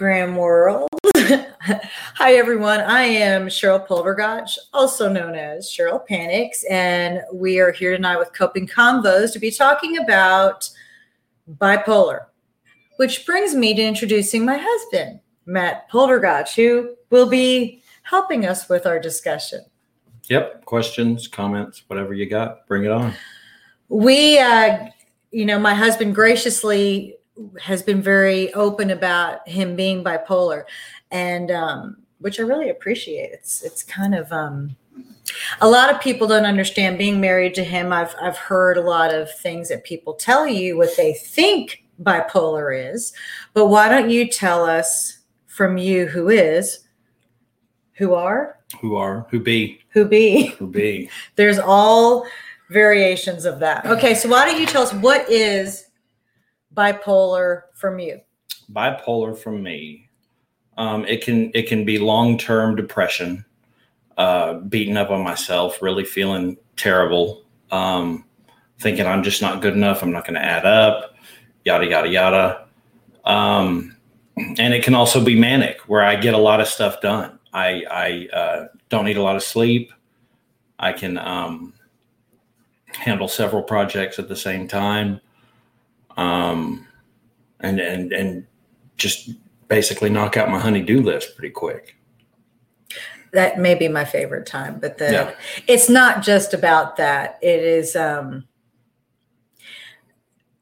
Instagram world. Hi, everyone. I am Cheryl Pulvergotch, also known as Cheryl Panics, and we are here tonight with Coping Convos to be talking about bipolar, which brings me to introducing my husband, Matt Pulvergotch, who will be helping us with our discussion. Yep. Questions, comments, whatever you got, bring it on. We, uh, you know, my husband graciously has been very open about him being bipolar, and um, which I really appreciate. It's it's kind of um, a lot of people don't understand being married to him. I've I've heard a lot of things that people tell you what they think bipolar is, but why don't you tell us from you who is, who are, Who are, who be, who be? who be. There's all variations of that. Okay, so why don't you tell us what is bipolar from you? Bipolar from me. Um, it can it can be long term depression, uh, beating up on myself, really feeling terrible, um, thinking I'm just not good enough. I'm not going to add up, yada yada yada. Um, and it can also be manic, where I get a lot of stuff done. I I uh, don't need a lot of sleep. I can um, handle several projects at the same time, um, and and and just basically knock out my honey-do list pretty quick. That may be my favorite time, but the Yeah. it's not just about that. It is um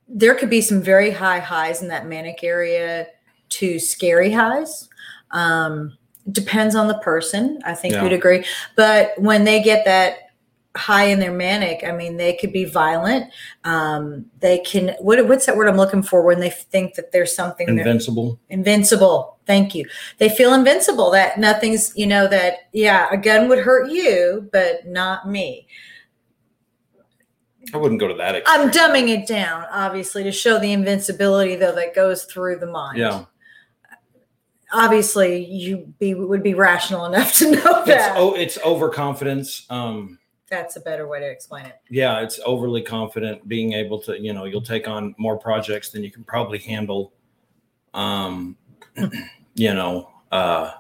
there could be some very high highs in that manic area to scary highs. Um depends on the person. I think Yeah. you'd agree. But when they get that high in their manic, I mean, they could be violent. Um, they can what what's that word I'm looking for when they think that there's something Invincible. invincible thank you they feel invincible that nothing's you know that yeah a gun would hurt you but not me I wouldn't go to that extreme. i'm dumbing it down obviously to show the invincibility though that goes through the mind Yeah. obviously you be would be rational enough to know It's that oh, it's overconfidence. Um, that's a better way to explain it yeah, it's overly confident, being able to, you know, you'll take on more projects than you can probably handle. Um, you know, uh,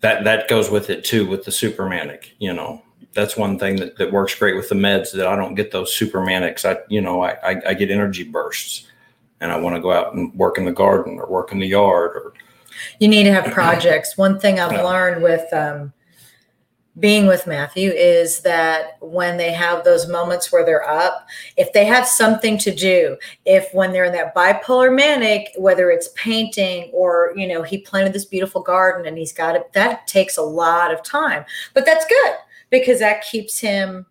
that that goes with it too with the supermanic. You know, that's one thing that, that works great with the meds that I don't get those supermanics. I, you know, I, I, I get energy bursts, and I want to go out and work in the garden or work in the yard or you need to have projects one thing i've learned with um, being with matthew is that when they have those moments where they're up if they have something to do if when they're in that bipolar manic whether it's painting or you know he planted this beautiful garden and he's got it that takes a lot of time. But that's good because that keeps him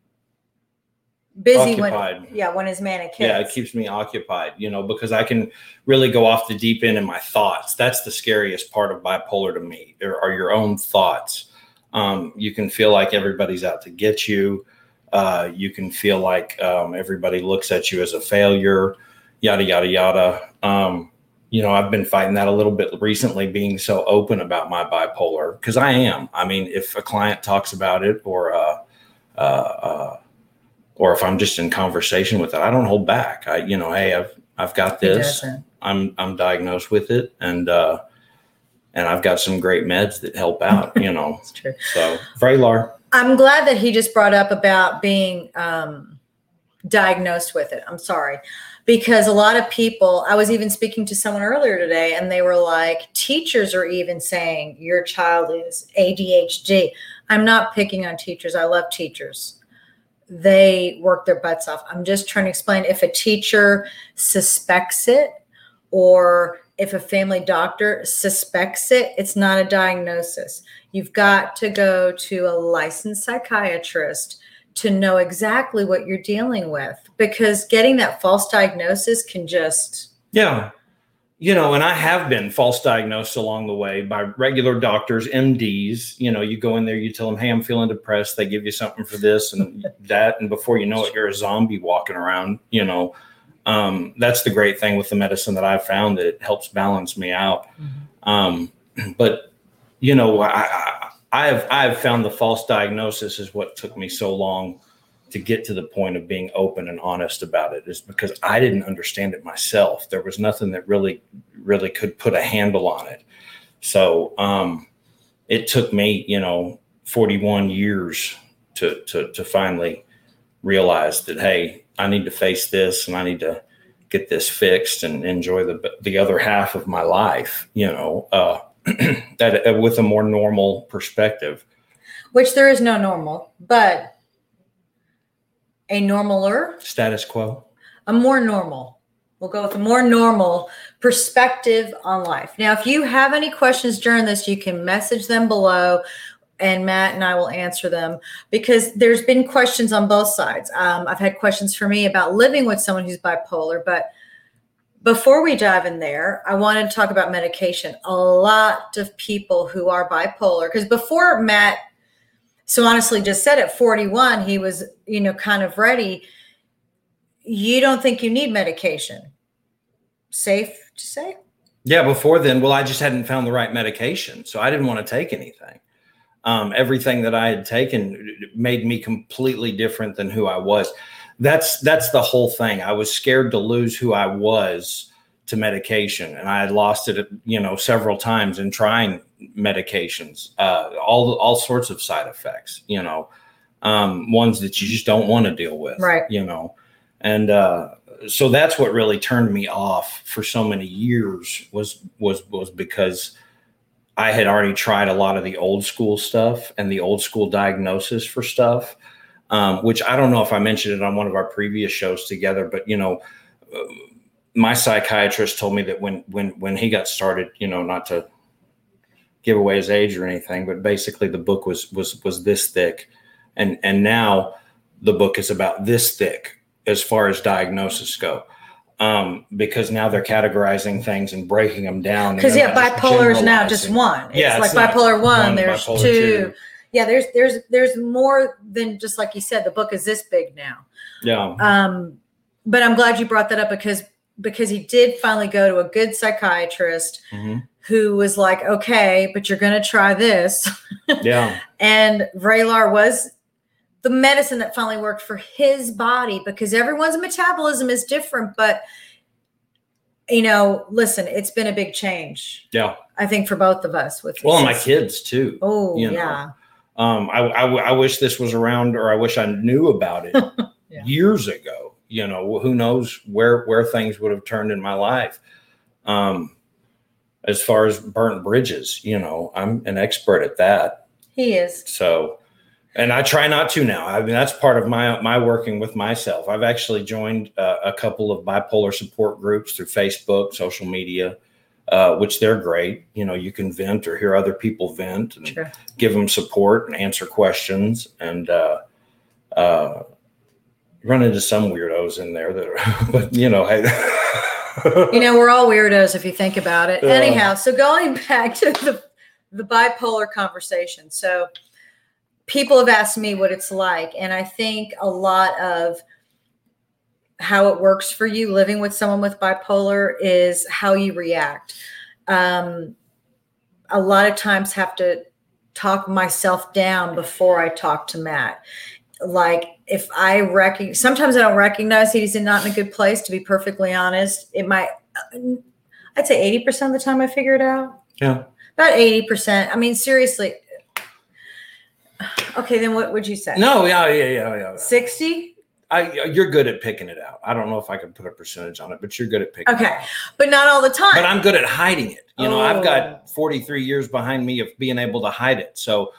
busy Occupied. when yeah when his manic hits. Yeah it keeps me occupied you know because i can really go off the deep end in my thoughts. That's the scariest part of bipolar to me. There are your own thoughts um, you can feel like everybody's out to get you. Uh, you can feel like um, everybody looks at you as a failure yada yada yada. Um, you know i've been fighting that a little bit recently being so open about my bipolar because i am. I mean if a client talks about it or uh, uh, uh, or if I'm just in conversation with it, I don't hold back. I, you know, hey, I've I've got this. I'm I'm diagnosed with it, and uh, and I've got some great meds that help out. You know, it's true so Vraylar, I'm glad that he just brought up about being um, diagnosed with it. I'm sorry. Because a lot of people, I was even speaking to someone earlier today, and they were like, teachers are even saying your child is ADHD. I'm not picking on teachers. I love teachers. They work their butts off. I'm just trying to explain if a teacher suspects it or if a family doctor suspects it, it's not a diagnosis. You've got to go to a licensed psychiatrist to know exactly what you're dealing with because getting that false diagnosis can just yeah, you know, and I have been false diagnosed along the way by regular doctors, MDs. You know, you go in there, you tell them, hey, I'm feeling depressed. They give you something for this and that, and before you know it, you're a zombie walking around. You know, um, that's the great thing with the medicine that I've found that it helps balance me out. Um, but you know, I, I, I've I've found the false diagnosis is what took me so long to get to the point of being open and honest about it is because I didn't understand it myself. There was nothing that really, really could put a handle on it. So um, it took me, you know, 41 years to, to, to finally realize that, hey, I need to face this and I need to get this fixed and enjoy the, the other half of my life, you know, uh, that uh, with a more normal perspective. Which there is no normal, but a normaler status quo, a more normal. We'll go with a more normal perspective on life. Now, if you have any questions during this, you can message them below and Matt and I will answer them because there's been questions on both sides. Um, I've had questions for me about living with someone who's bipolar, but before we dive in there, I wanted to talk about medication. A lot of people who are bipolar, because before Matt so honestly just said at 41 he was you know kind of ready you don't think you need medication safe to say yeah before then well i just hadn't found the right medication so i didn't want to take anything um, everything that i had taken made me completely different than who i was that's that's the whole thing i was scared to lose who i was to medication and i had lost it you know several times in trying medications, uh, all all sorts of side effects. You know, um, ones that you just don't want to deal with. Right. You know, and uh, so that's what really turned me off for so many years was was was because I had already tried a lot of the old school stuff and the old school diagnosis for stuff. Um, which I don't know if I mentioned it on one of our previous shows together, but you know, uh, my psychiatrist told me that when when when he got started, you know, not to give away his age or anything, but basically the book was was was this thick, and and now the book is about this thick as far as diagnosis go. Um, because now they're categorizing things and breaking them down. Because yeah, bipolar is now just one. It's yeah, like it's bipolar one. one there's bipolar two. two. Yeah, there's there's there's more than just like you said. The book is this big now. Yeah. Um, but I'm glad you brought that up because because he did finally go to a good psychiatrist mm-hmm who was like, okay, but you're going to try this. Yeah. and Vraylar was the medicine that finally worked for his body because everyone's metabolism is different. But, you know, listen, it's been a big change. Yeah. I think for both of us. With well, my kids too. Oh, you know. yeah. Um, I, I, I wish this was around or I wish I knew about it yeah. years ago. You know, who knows where where things would have turned in my life. Um, as far as burnt bridges. You know, I'm an expert at that. He is. So, and I try not to now. I mean, that's part of my my working with myself. I've actually joined uh, a couple of bipolar support groups through Facebook, social media, uh, which they're great. You know, you can vent or hear other people vent and sure. give them support and answer questions and. Uh, uh, run into some weirdos in there that are, but you know, I, you know, we're all weirdos if you think about it. Anyhow, so going back to the the bipolar conversation. So people have asked me what it's like, and I think a lot of how it works for you living with someone with bipolar is how you react. Um, a lot of times have to talk myself down before I talk to Matt. Like if I recognize, sometimes I don't recognize he's in not in a good place. To be perfectly honest, it might. I'd say eighty percent of the time I figure it out. Yeah, about eighty percent. I mean, seriously. Okay, then what would you say? No, yeah, yeah, yeah, yeah. Sixty. I, you're good at picking it out. I don't know if I can put a percentage on it, but you're good at picking. Okay, but not all the time. But I'm good at hiding it. You know, I've got oh. 43 years behind me of being able to hide it. So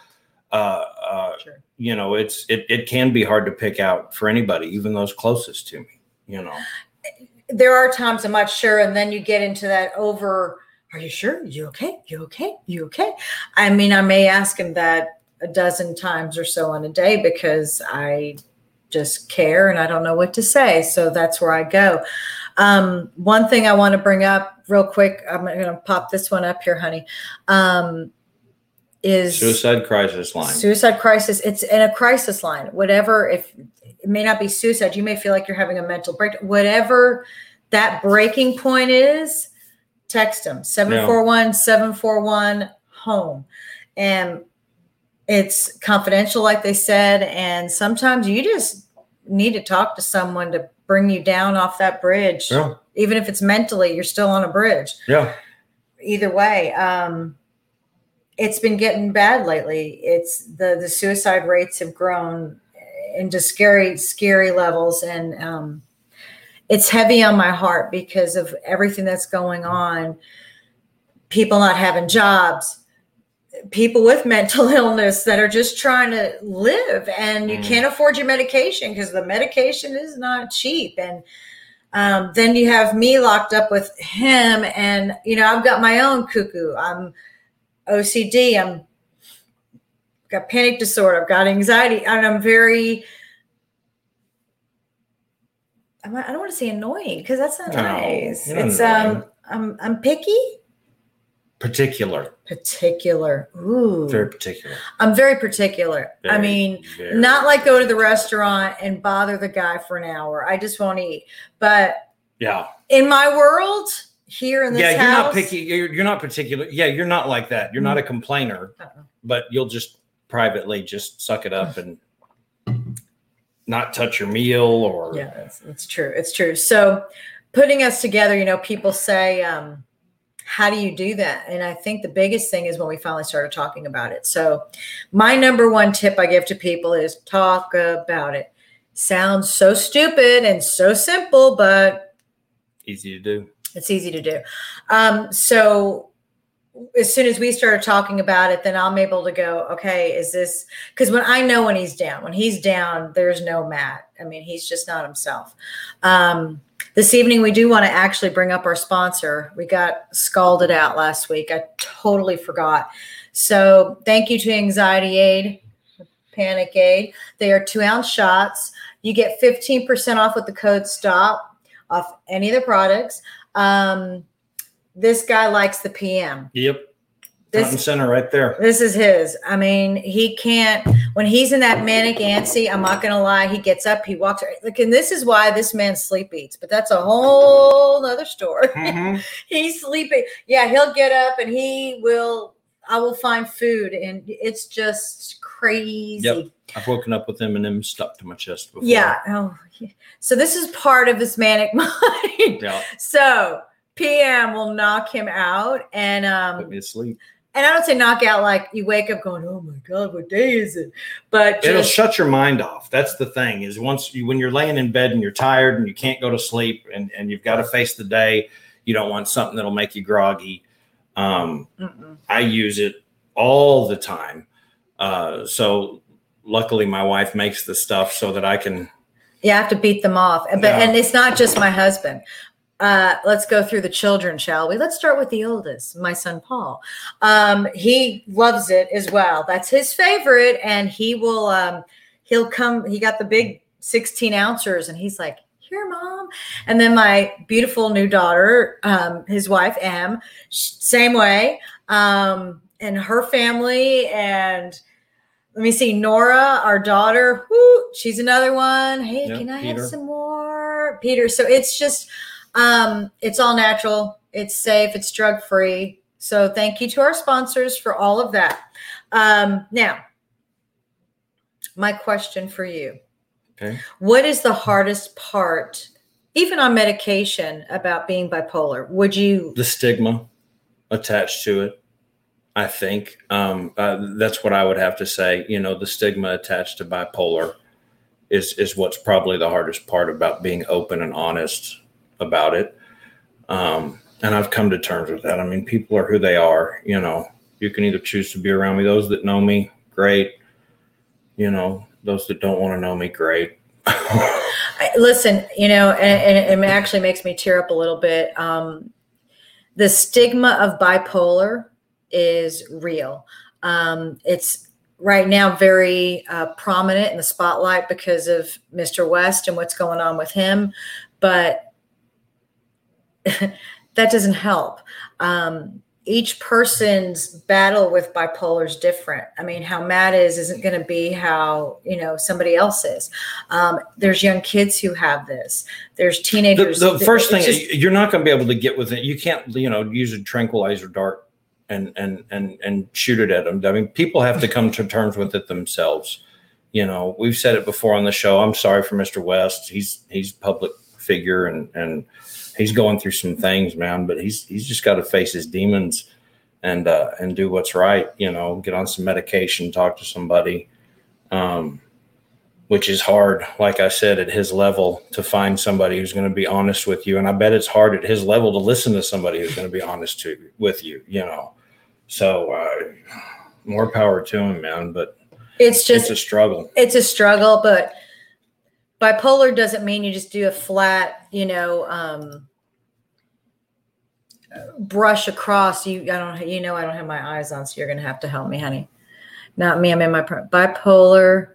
uh, uh, sure. you know, it's it it can be hard to pick out for anybody, even those closest to me. You know, there are times I'm not sure, and then you get into that over. Are you sure? You okay? You okay? You okay? I mean, I may ask him that a dozen times or so in a day because I just care and I don't know what to say. So that's where I go. Um, one thing I want to bring up real quick, I'm going to pop this one up here, honey. Um, is suicide crisis line. Suicide crisis. It's in a crisis line. Whatever, if it may not be suicide, you may feel like you're having a mental break. Whatever that breaking point is, text them 741 741 home. And it's confidential, like they said. And sometimes you just need to talk to someone to bring you down off that bridge. Yeah. Even if it's mentally, you're still on a bridge. Yeah. Either way, um, it's been getting bad lately. It's the the suicide rates have grown into scary scary levels, and um, it's heavy on my heart because of everything that's going on. People not having jobs, people with mental illness that are just trying to live and you Mm. can't afford your medication because the medication is not cheap and um, then you have me locked up with him and you know i've got my own cuckoo i'm ocd i'm got panic disorder i've got anxiety and i'm very I'm- i don't want to say annoying because that's not No, nice it's annoying. um i'm i'm picky Particular. Particular ooh Very particular. I'm very particular. I mean, very- not like go to the restaurant and bother the guy for an hour. I just won't eat. But Yeah. in my world, here in this Yeah, you're house, not picky. You're, you're not particular. Yeah, you're not like that. You're not a complainer, Uh-uh. but you'll just privately just suck it up and not touch your meal or Yeah, it's, it's true. It's true. So, putting us together, you know, people say, um, "How do you do that?" And I think the biggest thing is when we finally started talking about it. So, my number one tip I give to people is talk about it. Sounds so stupid and so simple, but easy to do. it's easy to do. Um, so as soon as we started talking about it, then I'm able to go, okay, is this because when I know when he's down, when he's down, there's no Matt. I mean, he's just not himself. Um, this evening, we do want to actually bring up our sponsor. We got scalded out last week. I totally forgot. So thank you to Anxiety Aide, Panic Aide. They are two ounce shots. You get 15% off with the code STOP off any of the products. Um, this guy likes the PM. Yep. This center right there. this is his. I mean, he can't when he's in that manic antsy. I'm not gonna lie. He gets up, he walks. Look, and this is why this man sleep eats. But that's a whole other story. Mhm. he's sleeping. Yeah, he'll get up and he will. I will find food, and it's just crazy. Yep. I've woken up with him and him stuck to my chest before. Yeah. Oh, yeah. so this is part of his manic mind. Yeah. So PM will knock him out, and Put um, me to sleep. And I don't say knock out like you wake up going, oh my god, what day is it? But It'll just, shut your mind off. That's the thing is once you when you're laying in bed and you're tired and you can't go to sleep and, and you've got to face the day, you don't want something that'll make you groggy. Um, Mm-mm. I use it all the time. Uh, so luckily my wife makes the stuff so that I can you have to beat them off. But Yeah. and it's not just my husband. Uh, let's go through the children, shall we? Let's start with the oldest, my son Paul. Um, he loves it as well. That's his favorite, and he will. Um, he'll come. He got the big sixteen ouncers, and he's like, "Here, mom." And then my beautiful new daughter, um, his wife Em, same way, um, and her family, and let me see, Nora, our daughter. Whoo, she's another one. Hey, Yeah, can I Peter. have some more, Peter? So it's just, um, it's all natural. It's safe. It's drug free. So thank you to our sponsors for all of that. Um, now, my question for you: okay. What is the hardest part, even on medication, about being bipolar? Would you? The stigma attached to it. I think um, uh, that's what I would have to say. You know, the stigma attached to bipolar is is what's probably the hardest part about being open and honest about it. Um, and I've come to terms with that. I mean, people are who they are. You know, you can either choose to be around me. Those that know me, great. You know, those that don't want to know me, great. Listen, you know, and, and it actually makes me tear up a little bit. Um, the stigma of bipolar is real. Um, it's right now very uh, prominent in the spotlight because of Mr. West and what's going on with him, but that doesn't help. Um, each person's battle with bipolar is different. I mean, how Matt is isn't going to be how you know somebody else is. Um, there's young kids who have this. There's the, teenagers. the first thing just- you're not going to be able to get with it. You can't, you know, use a tranquilizer dart and and and and shoot it at them. I mean, people have to come to terms with it themselves. You know, we've said it before on the show. I'm sorry for Mr. West. He's he's public figure and and he's going through some things, man. But he's he's just got to face his demons and uh, and do what's right. You know, get on some medication, talk to somebody. Um, which is hard, like I said, at his level to find somebody who's going to be honest with you. And I bet it's hard at his level to listen to somebody who's going to be honest to with you, you know. So uh, more power to him, man. But it's just it's a struggle. It's a struggle, but bipolar doesn't mean you just do a flat, you know, um, brush across. You, I don't, you know, I don't have my eyes on, so you're going to have to help me, honey. Not me. I'm in my bipolar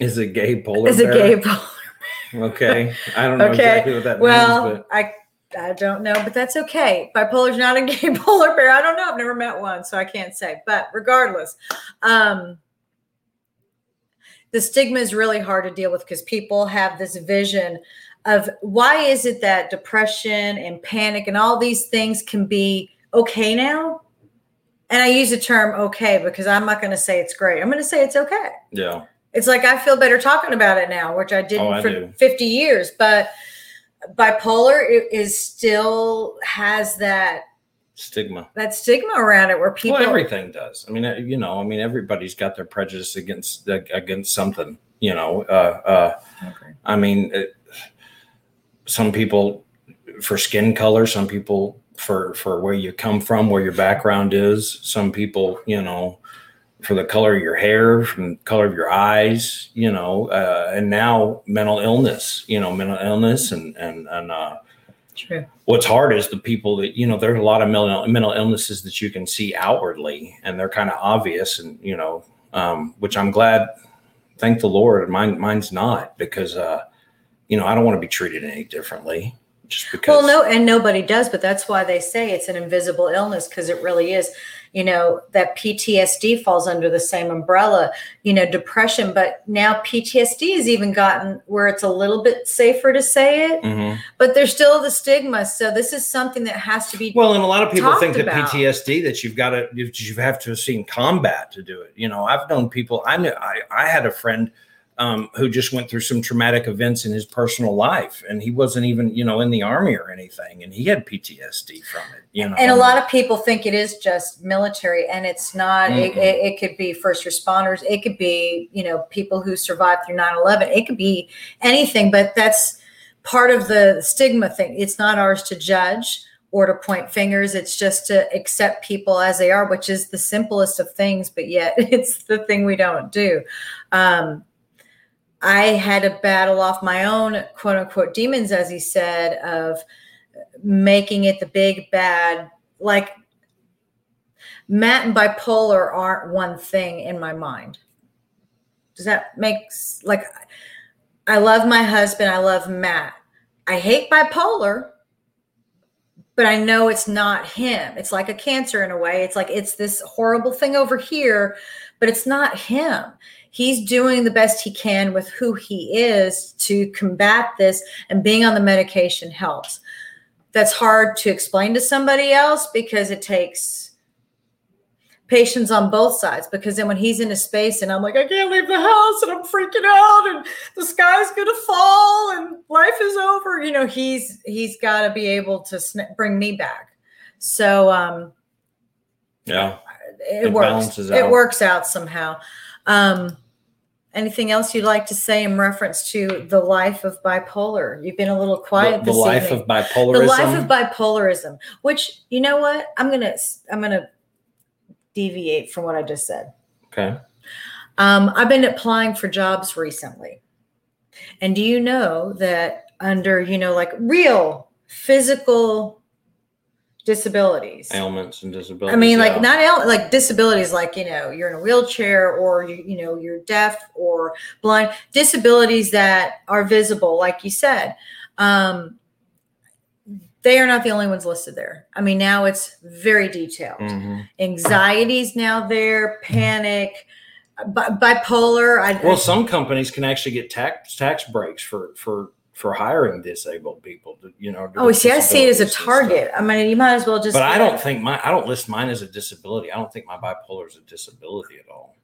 is it gay polar? Is it gay polar? okay, I don't know okay. exactly what that well, means. Well, I I don't know, but that's okay. Bipolar's not a gay polar bear. I don't know. I've never met one, so I can't say. But regardless, um, the stigma is really hard to deal with because people have this vision of why is it that depression and panic and all these things can be okay now? And I use the term okay because I'm not going to say it's great. I'm going to say it's okay. Yeah. It's like I feel better talking about it now, which I didn't oh, I for do. 50 years. But bipolar is still has that stigma that stigma around it where people well, everything does i mean uh, you know i mean everybody's got their prejudice against against something you know uh uh okay. i mean it, some people for skin color some people for for where you come from where your background is some people you know for the color of your hair, from the color of your eyes, you know, uh, and now mental illness, you know, mental illness and and and uh, True. What's hard is the people that you know. There's a lot of mental mental illnesses that you can see outwardly, and they're kind of obvious, and you know, um, which I'm glad. Thank the Lord, mine mine's not because uh, you know I don't want to be treated any differently just because. Well, no, and nobody does, but that's why they say it's an invisible illness because it really is you know that ptsd falls under the same umbrella you know depression but now ptsd has even gotten where it's a little bit safer to say it mm-hmm. but there's still the stigma so this is something that has to be well and a lot of people think that about. ptsd that you've got to you have to have seen combat to do it you know i've known people i knew i, I had a friend um, who just went through some traumatic events in his personal life, and he wasn't even, you know, in the army or anything, and he had PTSD from it. You know, and a lot of people think it is just military, and it's not. It, it, it, could be first responders. It could be, you know, people who survived through 9-11. It could be anything, but that's part of the stigma thing. It's not ours to judge or to point fingers. It's just to accept people as they are, which is the simplest of things, but yet it's the thing we don't do. Um, I had to battle off my own quote unquote demons, as he said, of making it the big bad. Like Matt and bipolar aren't one thing in my mind. Does that make like I love my husband, I love Matt. I hate bipolar, but I know it's not him. It's like a cancer in a way. It's like it's this horrible thing over here, but it's not him he's doing the best he can with who he is to combat this and being on the medication helps that's hard to explain to somebody else because it takes patience on both sides because then when he's in a space and I'm like, I can't leave the house and I'm freaking out and the sky's gonna fall and life is over, you know, he's he's got to be able to sn- bring me back. So um, yeah, it, it works. It works out somehow. Um, Anything else you'd like to say in reference to the life of bipolar? You've been a little quiet. The, the life evening. of bipolarism. The life of bipolarism. Which you know what? I'm gonna I'm gonna deviate from what I just said. Okay. Um, I've been applying for jobs recently, and do you know that under you know like real physical disabilities ailments and disabilities i mean like yeah. not ail- like disabilities like you know you're in a wheelchair or you, you know you're deaf or blind disabilities that are visible like you said um they are not the only ones listed there i mean now it's very detailed mm-hmm. anxieties now there panic bipolar I, well some companies can actually get tax tax breaks for for for hiring disabled people to, you know. Oh, see, I see it as a target. I mean, you might as well just. But I don't think my I don't list mine as a disability. I don't think my bipolar is a disability at all.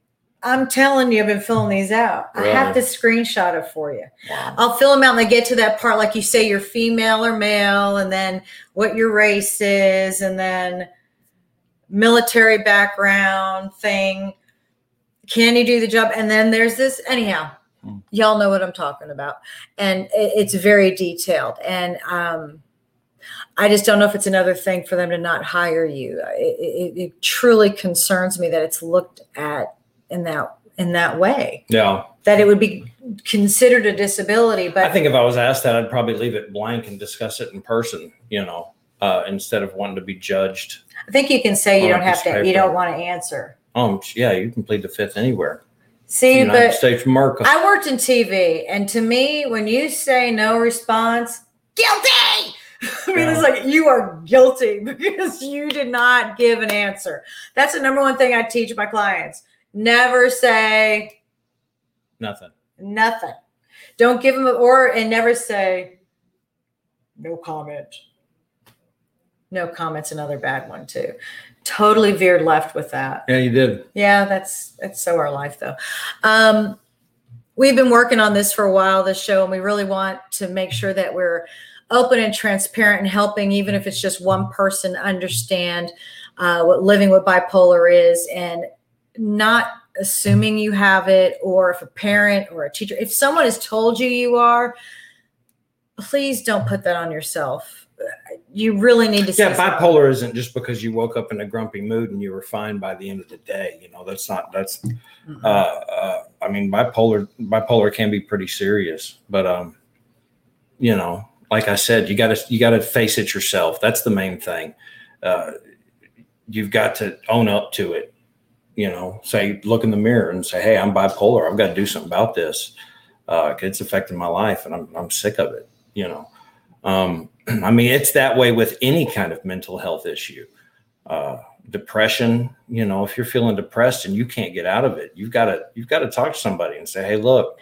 I'm telling you, I've been filling hmm. these out. I have to screenshot it for you. Wow. I'll fill them out and they get to that part, like you say, you're female or male, and then what your race is, and then military background thing. Can you do the job? And then there's this, anyhow, Hmm. y'all know what I'm talking about. And it, it's very detailed. And um, I just don't know if it's another thing for them to not hire you. It, it, it truly concerns me that it's looked at in that in that way Yeah. that it would be considered a disability but I think if I was asked that, I'd probably leave it blank and discuss it in person, you know, uh, instead of wanting to be judged. I think you can say you don't have to of you don't want to answer Um, yeah, you can plead the fifth anywhere. See United but States America. i worked in tv and to me when you say no response guilty I mean, it's like you are guilty because you did not give an answer. That's the number one thing I teach my clients. Never say Nothing. nothing. Don't give them or and never say no comment. No comments, another bad one too. Totally veered left with that. Yeah, you did. Yeah, that's that's so our life though. Um, we've been working on this for a while, this show, and we really want to make sure that we're open and transparent and helping, even if it's just one person, understand uh, what living with bipolar is and not assuming you have it, or if a parent or a teacher, if someone has told you you are, please don't put that on yourself. You really need to. Yeah, bipolar isn't just because you woke up in a grumpy mood and you were fine by the end of the day. You know, that's not that's Mhm. uh, uh I mean bipolar bipolar can be pretty serious, but um you know, like I said, you got to you got to face it yourself. That's the main thing. Uh you've got to own up to it. You know, say look in the mirror and say, "Hey, I'm bipolar. I've got to do something about this. Uh it's affecting my life and I'm I'm sick of it." You know. Um I mean, it's that way with any kind of mental health issue. Uh, depression, you know, if you're feeling depressed and you can't get out of it, you've got to you've got to talk to somebody and say, "Hey, look,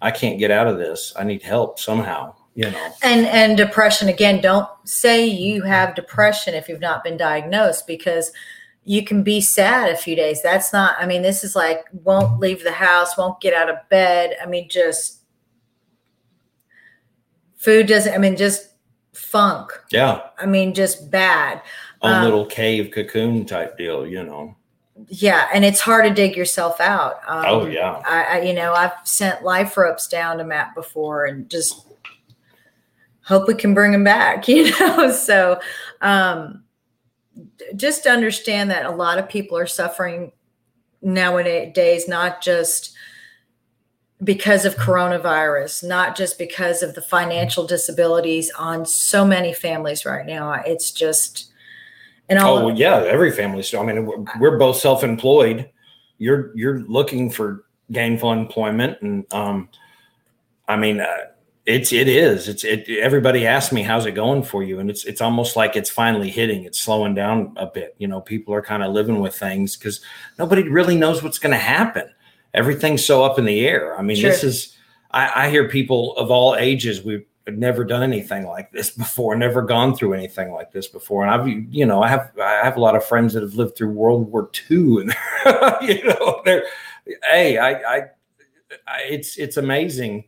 I can't get out of this. I need help somehow." You know. and and depression again don't say you have depression if you've not been diagnosed because you can be sad a few days that's not i mean this is like won't leave the house won't get out of bed i mean just food doesn't i mean just funk Yeah, i mean just bad A Um, little cave cocoon type deal, you know. yeah and it's hard to dig yourself out um, oh yeah. I, I you know i've sent life ropes down to matt before and just hope we can bring him back you know so um just understand that a lot of people are suffering nowadays not just because of coronavirus not just because of the financial disabilities on so many families right now it's just and all Oh well, yeah, every family. So I mean, we're, we're both self-employed. You're you're looking for gainful employment, and um, I mean, uh, it's it is. It's it. Everybody asks me, "How's it going for you?" And it's it's almost like it's finally hitting. It's slowing down a bit. You know, people are kind of living with things because nobody really knows what's going to happen. Everything's so up in the air. I mean, this is. I, I hear people of all ages. We've never done anything like this before. Never gone through anything like this before. And I've, you know, I have I have a lot of friends that have lived through World War II, and you know, they're. Hey, I, I, I it's it's amazing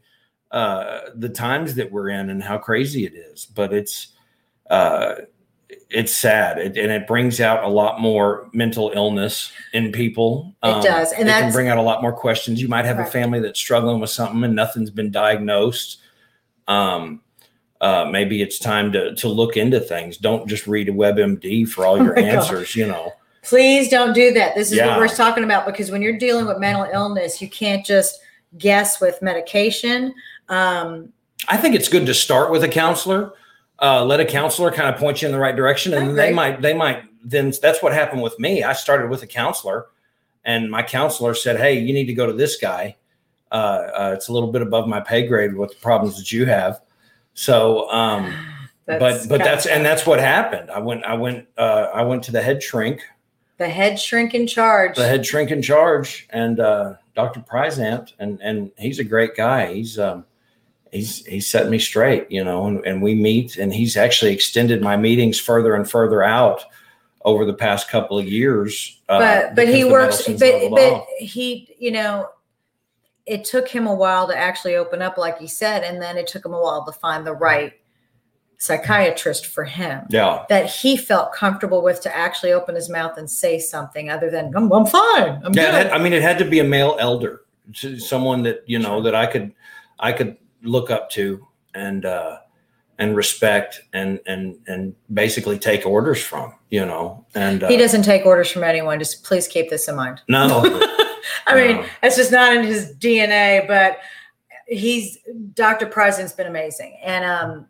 uh, the times that we're in and how crazy it is. But it's uh, it's sad, it, and it brings out a lot more mental illness in people. It does, and it can bring out a lot more questions. You might have a family that's struggling with something and nothing's been diagnosed. Um, uh, maybe it's time to to look into things. Don't just read a WebMD for all Oh your God. answers. You know. Please don't do that. This is Yeah. what we're talking about because when you're dealing with mental illness, you can't just guess with medication. Um, I think it's good to start with a counselor. Uh, let a counselor kind of point you in the right direction, and they might they might then. That's what happened with me. I started with a counselor, and my counselor said, "Hey, you need to go to this guy. Uh, uh, it's a little bit above my pay grade with the problems that you have." So, um, but but that's and that's what happened. I went I went uh, I went to the head shrink, the head shrink in charge. the head shrink in charge, and uh, Dr. Pryzant, and and he's a great guy. He's um, he's he's set me straight, you know, and, and we meet, and he's actually extended my meetings further and further out over the past couple of years. uh, but but he works but, but off. he you know it took him a while to actually open up like you said and then it took him a while to find the right psychiatrist for him yeah, that he felt comfortable with to actually open his mouth and say something other than i'm, I'm fine i'm yeah. Good had, I mean, it had to be a male elder, someone that you know that I could I could look up to and uh, and respect and and and basically take orders from. You know, and uh, he doesn't take orders from anyone just please keep this in mind no. I mean, No. it's just not in his DNA, but he's Dr. Pryzant's been amazing. And um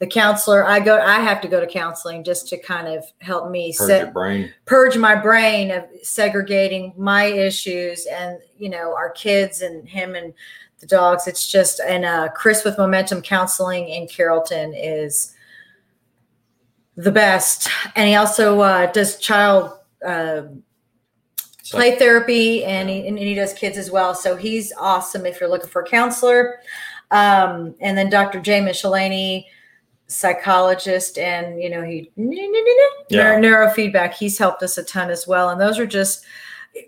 the counselor, I go I have to go to counseling just to kind of help me Purge set your brain. purge my brain of segregating my issues and you know our kids and him and the dogs. It's just and uh chris with momentum counseling in carrollton is the best. And he also uh does child uh, So- play therapy and he, and he does kids as well. So he's awesome if you're looking for a counselor. Um and then dr Jay Mishalanie psychologist and you know he Yeah. neuro, neurofeedback. He's helped us a ton as well. And those are just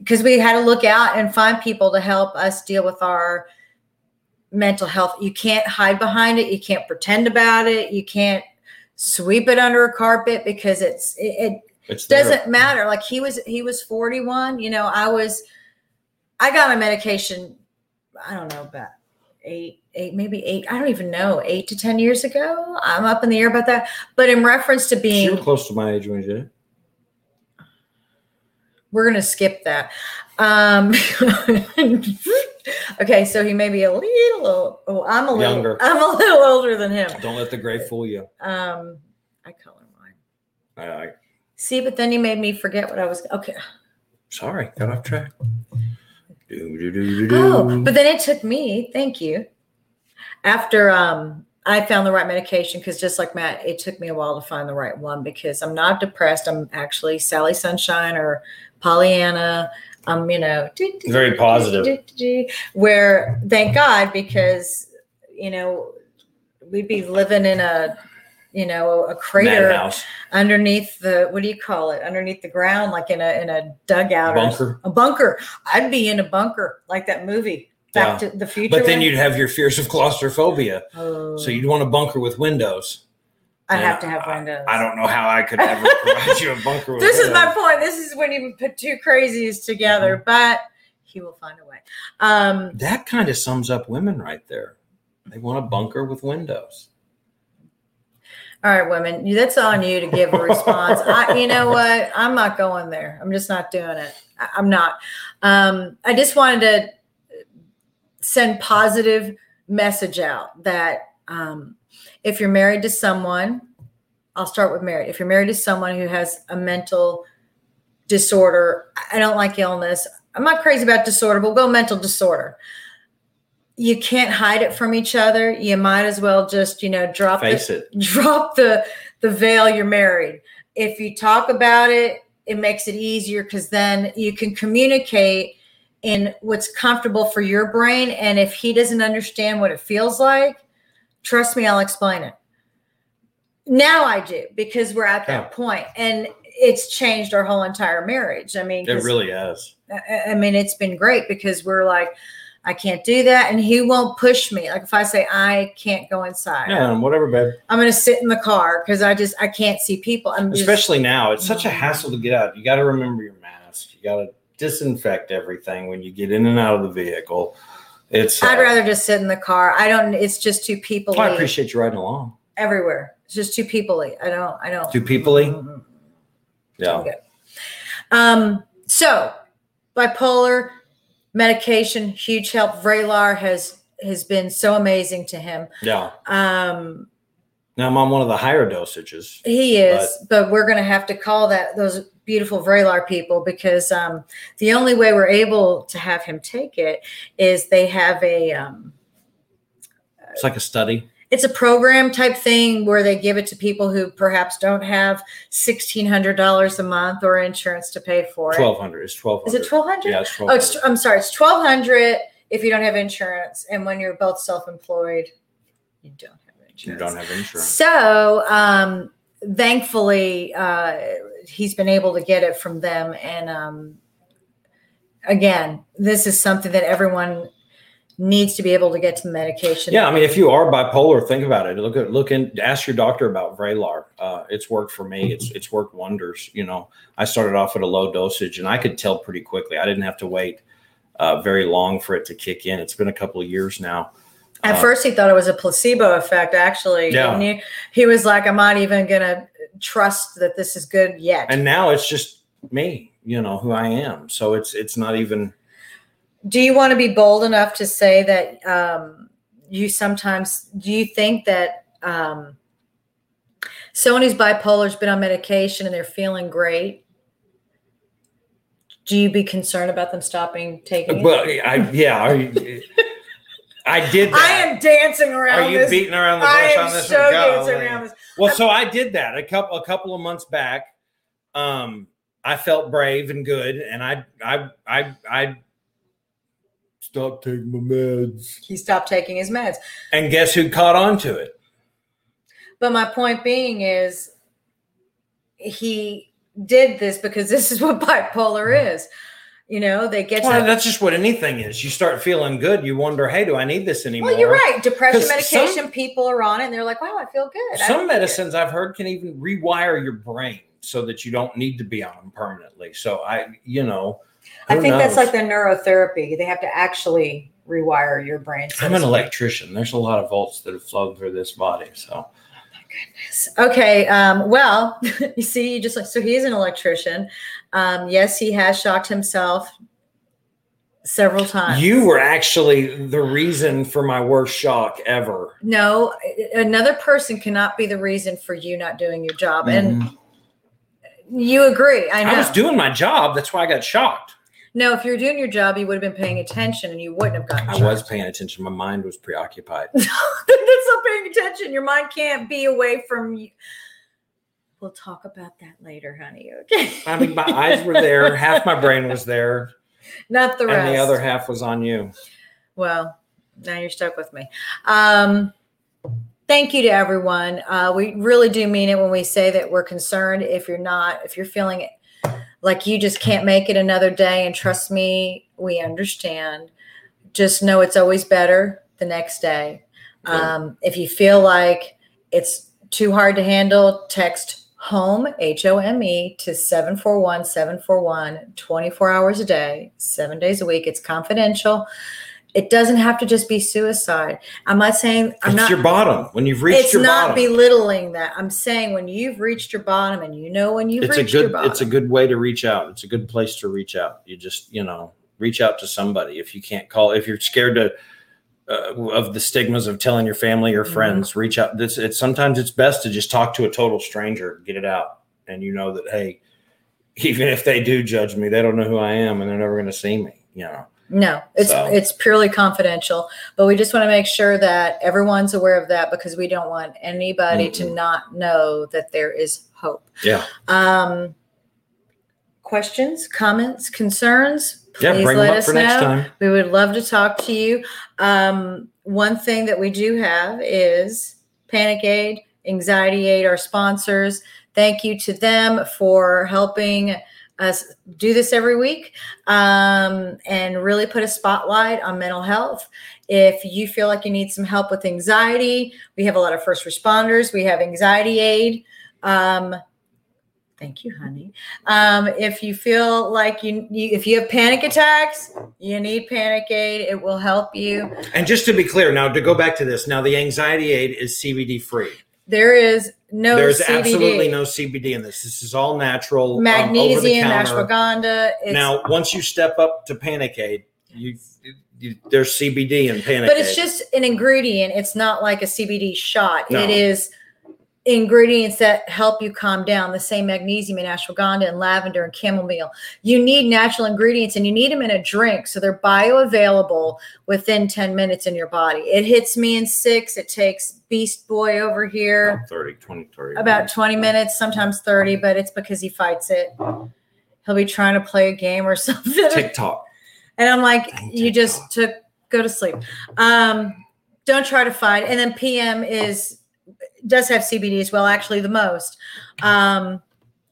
because we had to look out and find people to help us deal with our mental health. You can't hide behind it. You can't pretend about it. You can't sweep it under a carpet because it's it, it It's doesn't matter. Like he was he was 41 you know i was i got my medication i don't know about eight eight maybe eight i don't even know eight to ten years ago. I'm up in the air about that. But in reference to You being were close to my age when you did it. we're gonna skip that. Um okay so he may be a little oh i'm a little Younger. i'm a little older than him Don't let the gray fool you. um i color mine I, I see but then you made me forget what i was okay sorry, got off track. Do, do, do, do, Oh, but then it took me, thank you. After um I found the right medication, because just like Matt, it took me a while to find the right one because I'm not depressed. I'm actually Sally Sunshine or Pollyanna. I'm, you know, Very positive. Where thank God, because you know, we'd be living in a you know, a crater Madhouse. underneath the what do you call it? Underneath the ground, like in a in a dugout or Bunker. a bunker. I'd be in a bunker like that movie, Back Yeah. to the Future. But then one. you'd have your fears of claustrophobia. Oh, So you'd want a bunker with windows. I'd have to have I- windows. I don't know how I could ever provide you a bunker with This is my point. This is when you put two crazies Mm-hmm. together, but he will find a way. Um, That kind of sums up women right there. They want a bunker with windows. all right, women, that's on you to give a response. I, you know what? I'm not going there. I'm just not doing it. I, I'm not. Um, I just wanted to send positive message out that um, if you're married to someone, I'll start with married. If you're married to someone who has a mental disorder, I don't like illness. I'm not crazy about disorder, but we'll go mental disorder. You can't hide it from each other. You might as well just, you know, drop the, Face it. drop the the veil you're married if you talk about it it makes it easier because then you can communicate in what's comfortable for your brain and if he doesn't understand what it feels like trust me i'll explain it now i do because we're at that point and it's changed our whole entire marriage i mean it really has. I- I mean, it's been great because we're like, I can't do that, and he won't push me. Like if I say I can't go inside, Yeah, and whatever, babe. I'm going to sit in the car because I just I can't see people. I'm just, Especially now, it's such a hassle to get out. You got to remember your mask. You got to disinfect everything when you get in and out of the vehicle. It's. I'd uh, rather just sit in the car. I don't. It's just too people I appreciate you riding along. everywhere. It's just too people I don't. I don't. Too people-y? Mm-mm. Yeah. Okay. Um. So bipolar medication, huge help. Vraylar has has been so amazing to him. Yeah. Um. Now I'm on one of the higher dosages. He is, but, we're going to have to call that those beautiful Vraylar people because um, the only way we're able to have him take it is they have a um, It's like a study. it's a program type thing where they give it to people who perhaps don't have sixteen hundred dollars a month or insurance to pay for it. Twelve hundred. It's twelve Is it twelve hundred? Yeah, it's twelve Oh, it's, I'm sorry, it's twelve hundred if you don't have insurance, and when you're both self-employed, you don't have insurance. you don't have insurance. So, um, thankfully, uh, he's been able to get it from them. And um, again, this is something that everyone needs to be able to get to the medication. Yeah, I mean, if you are bipolar, think about it. Look at look and ask your doctor about Vraylar. Uh, it's worked for me. It's it's worked wonders. You know, I started off at a low dosage, and I could tell pretty quickly. I didn't have to wait uh, very long for it to kick in. It's been a couple of years now. At Uh, first, he thought it was a placebo effect. Actually, Yeah. He, he was like, "I'm not even gonna trust that this is good yet." and now it's just me. You know who I am. So it's it's not even. do you want to be bold enough to say that um, you sometimes do you think that um, Sony's bipolar's been on medication and they're feeling great? Do you be concerned about them stopping taking it? Well, I yeah. I, I did that. I am dancing around. Are you this. beating around the bush on this so one? dancing around this. Well, so I did that a couple a couple of months back. Um, I felt brave and good, and I I I I stopped taking my meds. He stopped taking his meds. And guess who caught on to it? But my point being is he did this because this is what bipolar is. You know, they get Well, that's just what anything is. You start feeling good, you wonder, hey, do I need this anymore? Well, you're right. Depression medication, some- people are on it and they're like, wow, I feel good. Some medicines I've heard can even rewire your brain so that you don't need to be on them permanently. So I, you know, I think that's like the neurotherapy. They have to actually rewire your brain. I'm an electrician. There's a lot of volts that have flowed through this body. So Okay. Um, well, you see, you just like, so he's an electrician. Um, yes, he has shocked himself several times. you were actually the reason for my worst shock ever. no, another person cannot be the reason for you not doing your job. And Mhm. you agree. I know. I was doing my job. That's why I got shocked. No, if you're doing your job, you would have been paying attention and you wouldn't have gotten it. I was paying attention. My mind was preoccupied. That's not paying attention. Your mind can't be away from you. We'll talk about that later, honey. Okay. I mean, my eyes were there. Half my brain was there, Not the rest. and the other half was on you. Well, now you're stuck with me. Um, thank you to everyone. Uh, we really do mean it when we say that we're concerned. If you're not, if you're feeling it like you just can't make it another day, and trust me, we understand. Just know it's always better the next day. Um, if you feel like it's too hard to handle, text home, H O M E, to 741 741 24 hours a day, seven days a week. It's confidential. It doesn't have to just be suicide. I'm not saying I'm it's not. your bottom when you've reached your it's your not bottom. belittling that. I'm saying when you've reached your bottom and you know when you've it's a reached your good. bottom. It's a good way to reach out. It's a good place to reach out. You just you know reach out to somebody if you can't call. If you're scared to. Uh, of the stigmas of telling your family or Mhm. friends, reach out. This it's sometimes it's best to just talk to a total stranger, get it out, and you know that hey, even if they do judge me, they don't know who I am, and they're never going to see me. You know, No, it's So- it's purely confidential. But we just want to make sure that everyone's aware of that because we don't want anybody to Mm-mm. not know that there is hope. yeah, Um, questions, comments, concerns? yeah. Please Bring let us for next know. time. We would love to talk to you. Um, one thing that we do have is Panic Aide, Anxiety Aide, our sponsors. Thank you to them for helping us do this every week um, and really put a spotlight on mental health. If you feel like you need some help with anxiety, we have a lot of first responders. We have Anxiety Aide. Um, thank you, honey. Um, if you feel like you, you, if you have panic attacks, you need Panic Aide. It will help you. And just to be clear, now to go back to this, now the anxiety aide is CBD free. There is no There's CBD. absolutely no CBD in this. This is all natural, um, magnesium, counter. ashwagandha. It's, Now, once you step up to Panic Aide, you, you there's CBD in Panic but it's just an ingredient. It's not like a CBD shot. No. It is ingredients that help you calm down. The same magnesium and ashwagandha and lavender and chamomile. You need natural ingredients and you need them in a drink, so they're bioavailable within ten minutes in your body. It hits me in six. It takes Beast Boy over here. About 30, 20, 30. about 20 minutes, sometimes 30, but it's because he fights it. He'll be trying to play a game or something. TikTok. And I'm like, Dang you just took go to sleep. Um, don't try to fight. And then PM is does have CBD as well, actually the most. Um,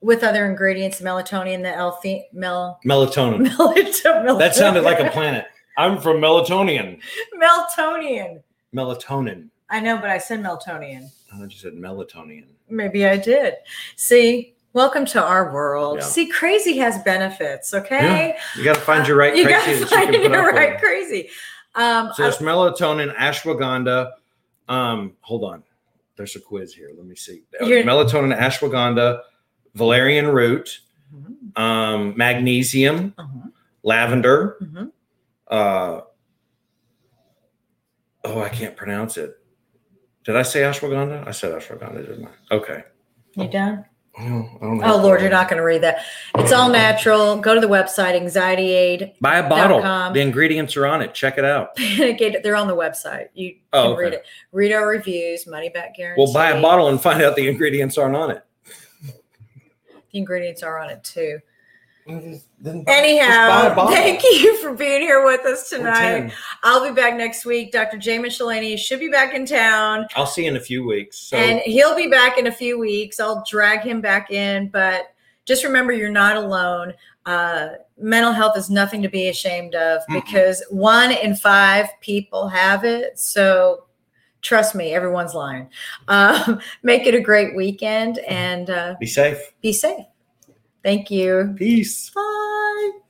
with other ingredients, melatonin, the L mel Melatonin. melatonin. That sounded like a planet. I'm from Melatonian. melatonin. Melatonin. I know, but I said melatonin. I thought you said melatonian. Maybe I did. See, welcome to our world. Yeah. See, crazy has benefits. Okay, You got to find your right you crazy. gotta that you find your right with. crazy. Um, So it's melatonin, ashwagandha. Um, hold on. There's a quiz here. Let me see. Uh, You're- melatonin, ashwagandha, valerian root, Mhm, um, magnesium, mhm, lavender. mhm. Uh, oh, I can't pronounce it. Did I say ashwagandha? I said ashwagandha, didn't I? Okay. You done? Oh, I don't know Oh Lord, you're not going to read that. It's all natural. Go to the website, Anxiety Aide. Buy a bottle. The ingredients are on it. Check it out. They're on the website. You oh, can Oh, okay. read it. Read our reviews, money back guarantee. Well, buy a bottle and find out the ingredients aren't on it. The ingredients are on it too. Then buy- just Anyhow, thank you for being here with us tonight. I'll be back next week. Dr. Jay Mishalanie should be back in town, I'll see you in a few weeks. So and he'll be back in a few weeks. I'll drag him back in, but just remember you're not alone. Uh, mental health is nothing to be ashamed of because one in five people have it. So trust me, everyone's lying. Um, make it a great weekend and uh, be safe. be safe. Thank you. Peace. Bye.